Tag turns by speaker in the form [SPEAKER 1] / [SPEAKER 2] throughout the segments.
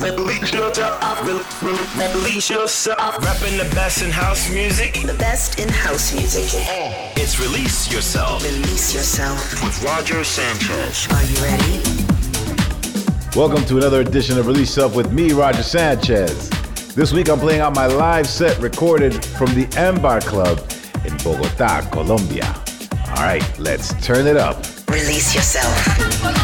[SPEAKER 1] Release yourself. Release yourself. Rapping the best in house music.
[SPEAKER 2] The best in house music.
[SPEAKER 1] It's Release Yourself
[SPEAKER 2] Release yourself.
[SPEAKER 1] with Roger Sanchez.
[SPEAKER 2] Are you ready?
[SPEAKER 3] Welcome to another edition of Release Yourself with me, Roger Sanchez. This week I'm playing out my live set recorded from the Ambar Club in Bogota, Colombia. All right, let's turn it up.
[SPEAKER 2] Release yourself.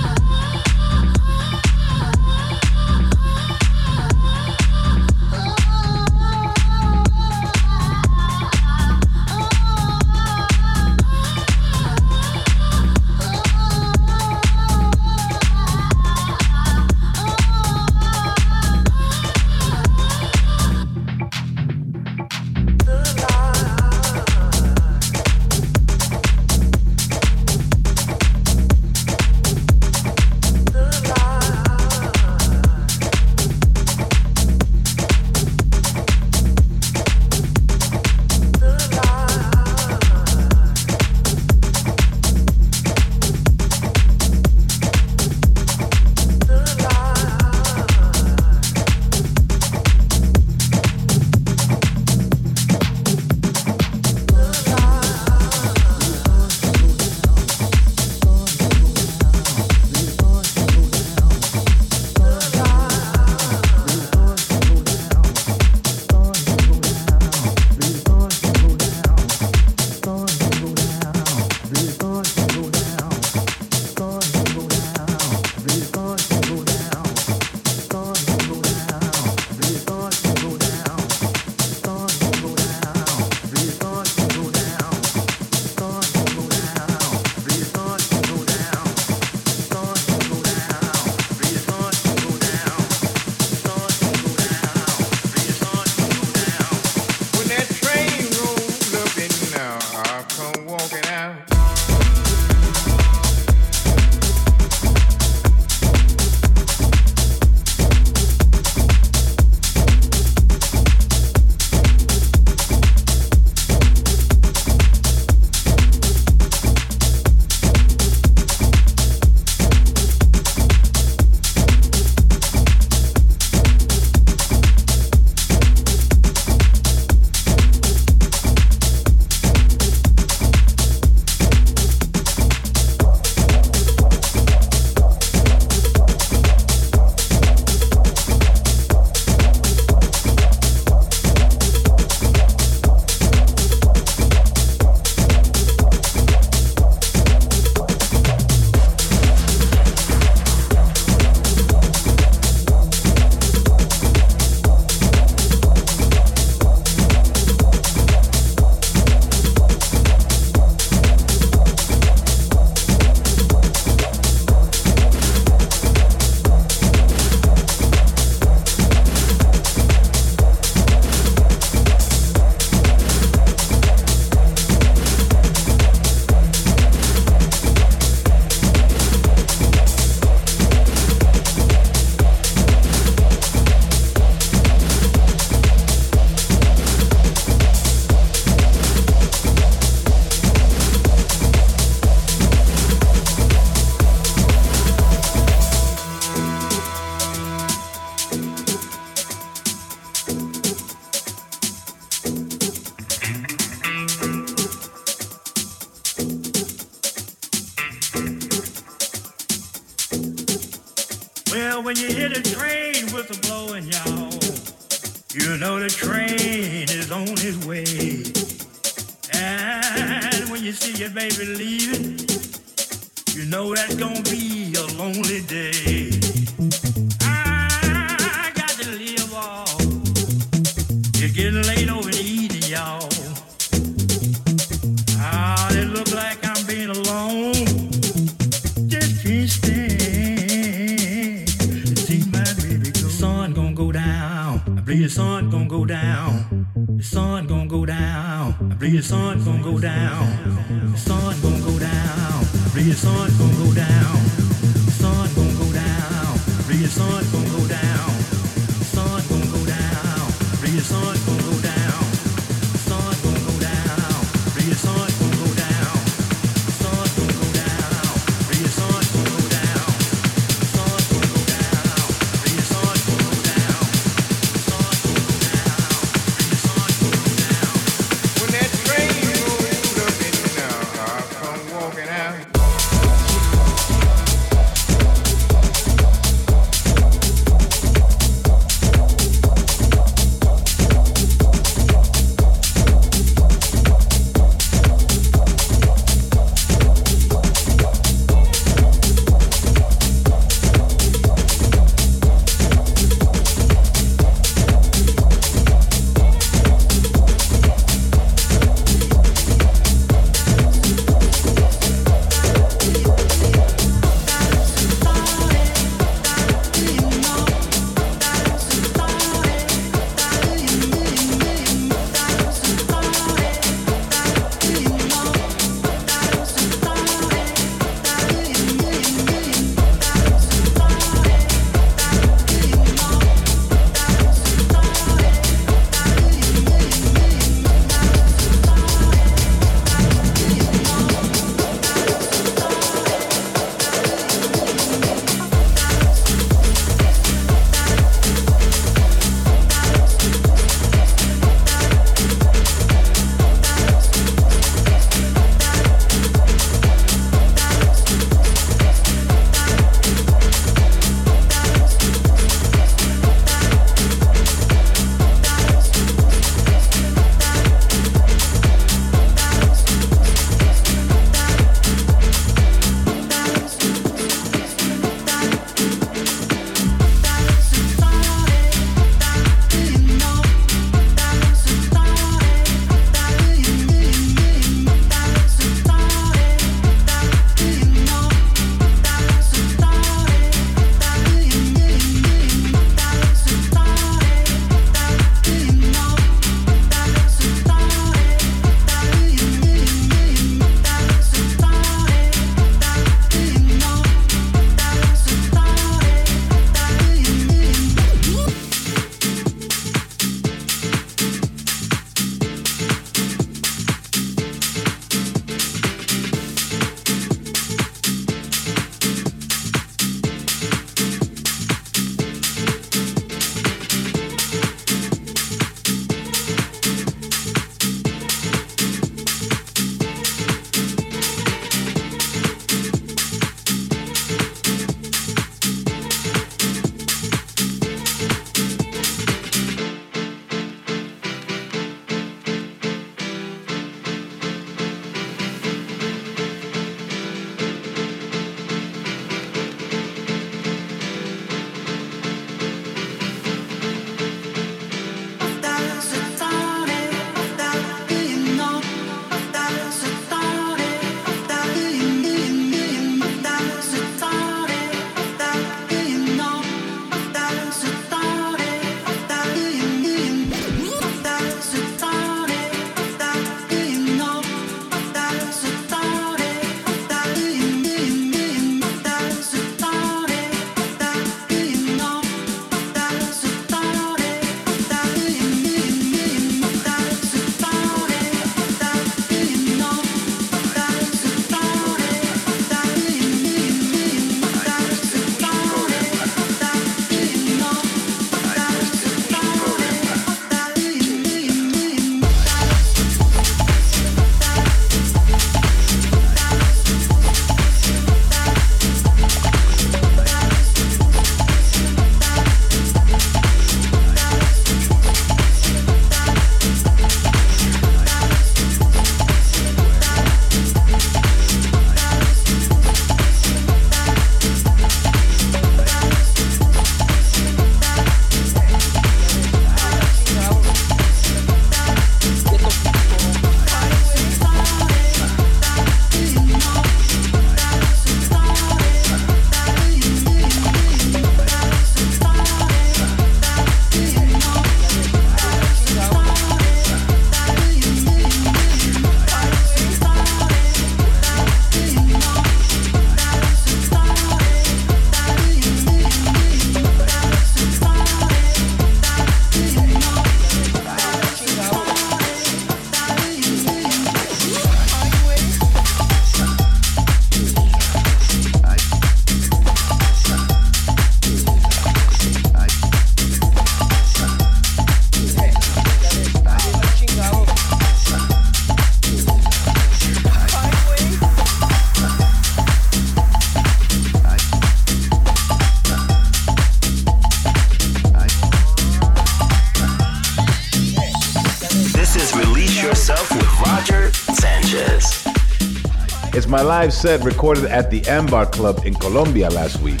[SPEAKER 2] It's
[SPEAKER 3] my live set recorded at the Ambar Club in Colombia last week.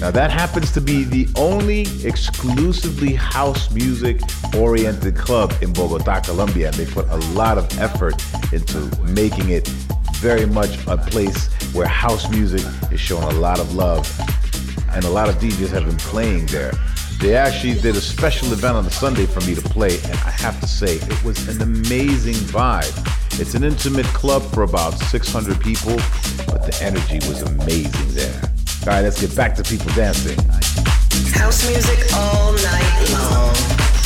[SPEAKER 3] Now, that happens to be the only exclusively house music oriented club in Bogota, Colombia. And they put a lot of effort into making it very much a place where house music is shown a lot of love. And a lot of DJs have been playing there. They actually did a special event on the Sunday for me to play, and I have to say, it was an amazing vibe. It's an intimate club for about 600 people, but the energy was amazing there. All right, let's get back to people dancing.
[SPEAKER 2] House music all night long.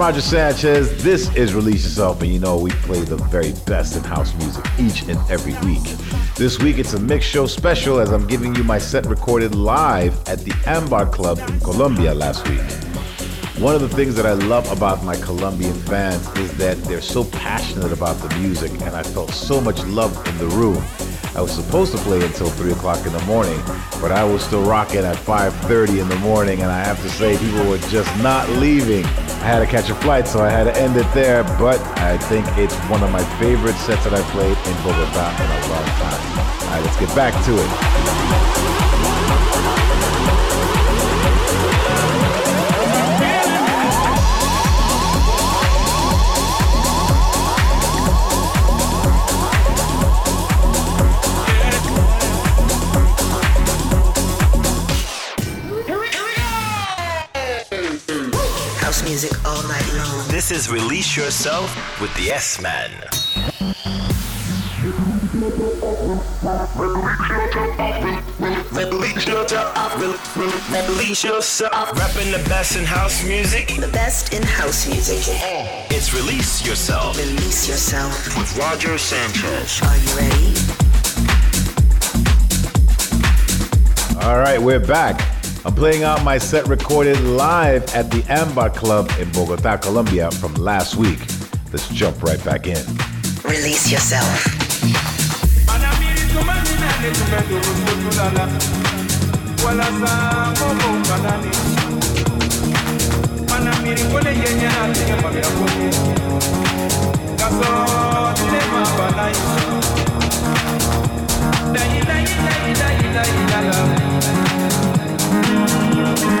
[SPEAKER 3] I'm Roger Sanchez. This is Release Yourself, and you know we play the very best in house music each and every week. This week it's a mix show special as I'm giving you my set recorded live at the Ambar Club in Colombia last week. One of the things that I love about my Colombian fans is that they're so passionate about the music, and I felt so much love in the room. I was supposed to play until 3 o'clock in the morning, but I was still rocking at 5.30 in the morning, and I have to say people were just not leaving. I had to catch a flight, so I had to end it there, but I think it's one of my favorite sets that I played in Bogota in a long time. All right, let's get back to it.
[SPEAKER 1] Release Yourself with the S Man. Release yourself. Release yourself. Rapping the best in house music.
[SPEAKER 2] The best in house music.
[SPEAKER 1] It's Release Yourself.
[SPEAKER 2] Release yourself.
[SPEAKER 1] With Roger Sanchez.
[SPEAKER 2] Are you ready?
[SPEAKER 3] All right, we're back. I'm playing out my set recorded live at the Ambar Club in Bogota, Colombia from last week. Let's jump right back in.
[SPEAKER 2] Release yourself.
[SPEAKER 4] Tete koye, tetriye masalala. Mana miri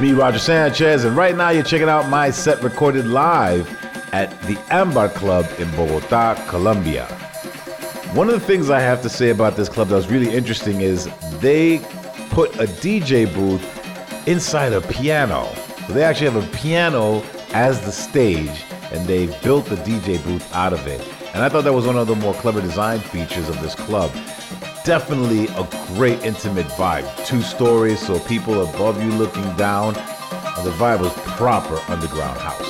[SPEAKER 4] me,
[SPEAKER 3] Roger Sanchez, and right now you're checking out my set recorded live at the Ambar Club in Bogota, Colombia. One of the things I have to say about this club that was really interesting is they put a DJ booth inside a piano. So they actually have a piano as the stage, and they built the DJ booth out of it. And I thought that was one of the more clever design features of this club. Definitely a great intimate vibe. Two stories, so people above you looking down. And the vibe was proper underground house.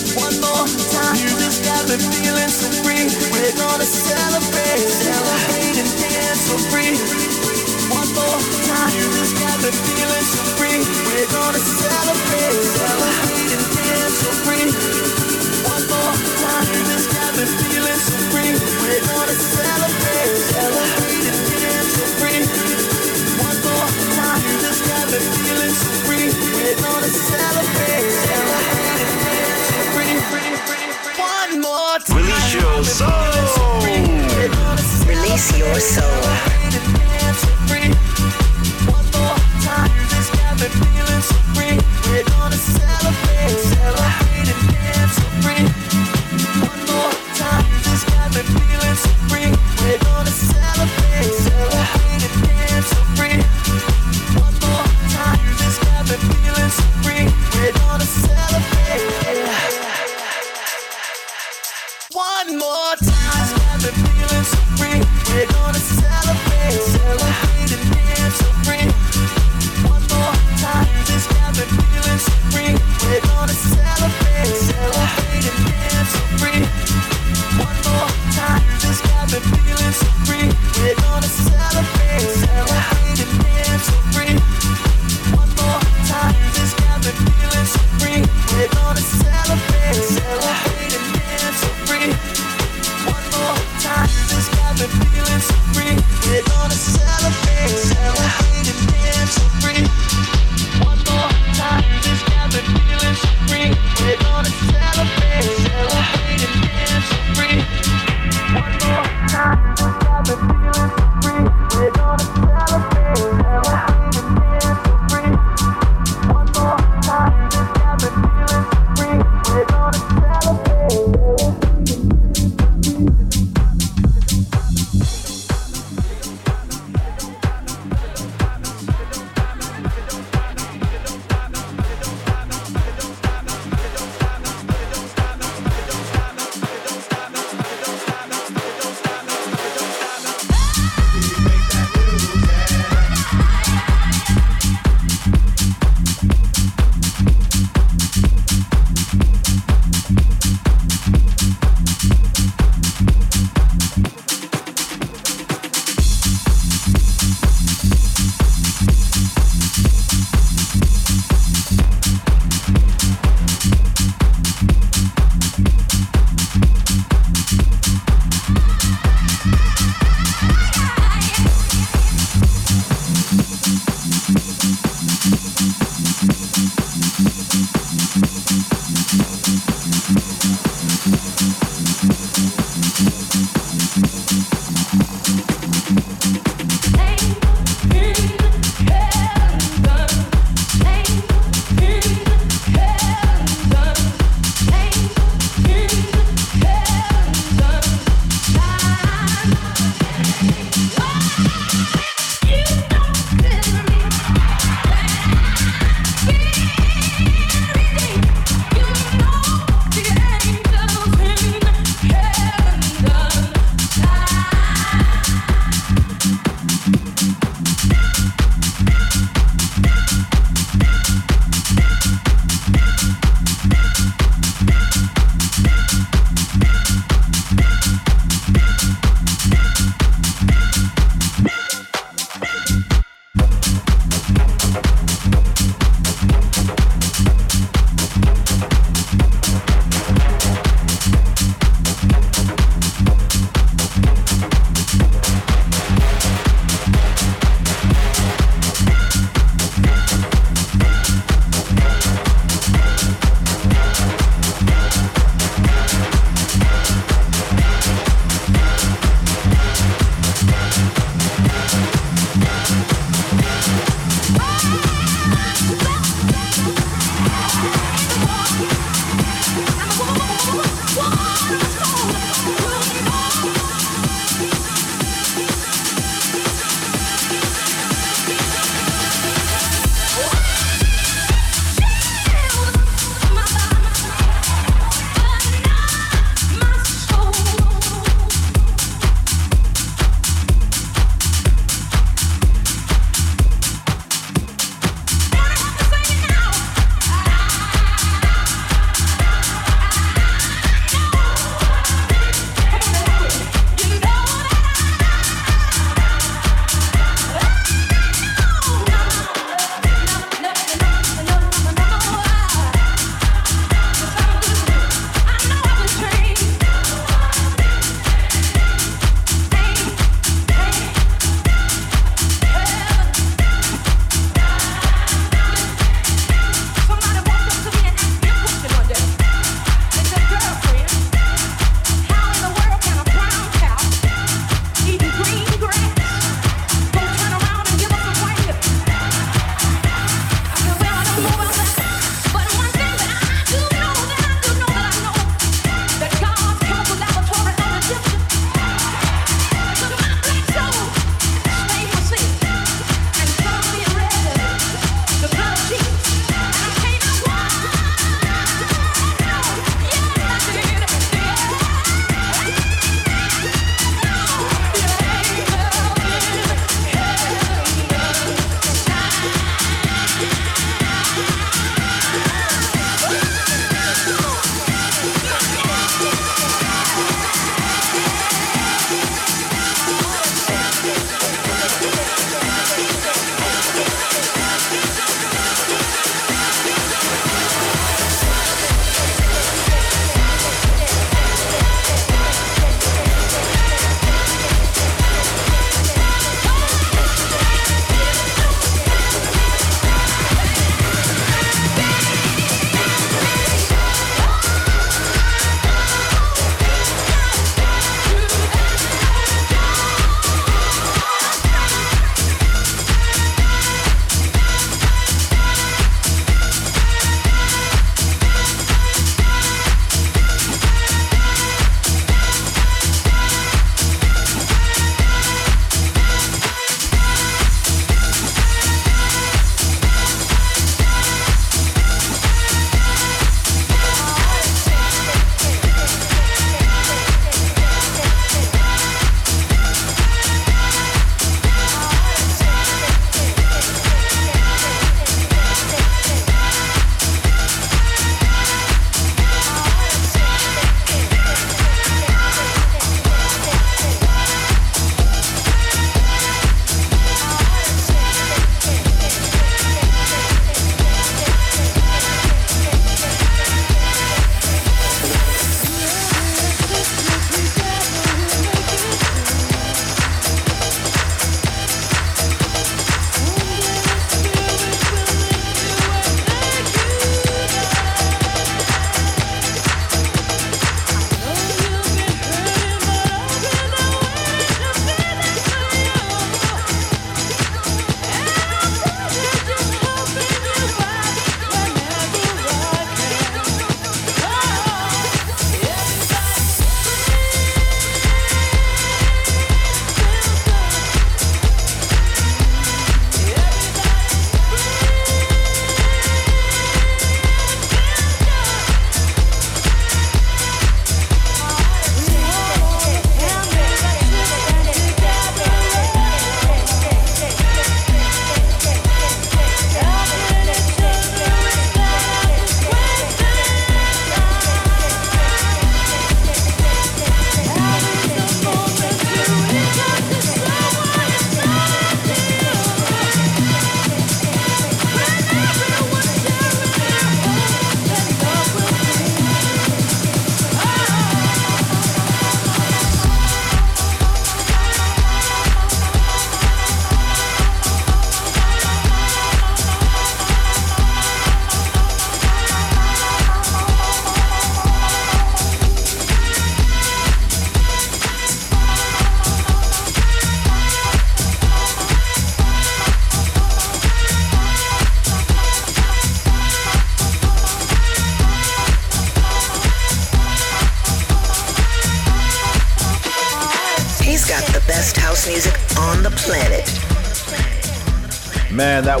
[SPEAKER 5] One more time. Music's got me feeling so free. We're gonna celebrate, celebrate and dance for free. One more time, you just got me feeling so free. Wanna celebrate, celebrate and dance for free. one more time. Music's got me feeling so free. We're gonna celebrate, One more time. Music's got me feeling so free. We're gonna celebrate, celebrate and dance so free. One more time. Music's got me feeling so free. We're gonna celebrate, celebrate and dance so free. One more time.
[SPEAKER 1] Release your soul.
[SPEAKER 2] Release your soul.
[SPEAKER 5] One more time, got me feeling so free. We're gonna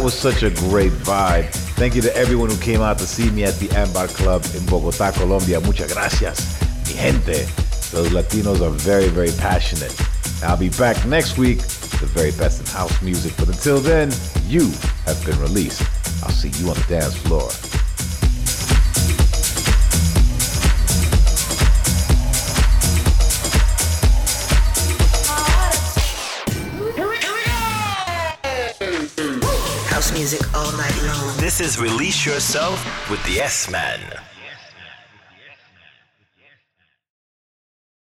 [SPEAKER 3] was such a great vibe. Thank you to everyone who came out to see me at the Ambar Club in Bogota, Colombia. Muchas gracias, mi gente. Those Latinos are very, very passionate. I'll be back next week with the very best in house music. But until then, you have been released. I'll see you on the dance floor.
[SPEAKER 1] Is Release Yourself with the S Man.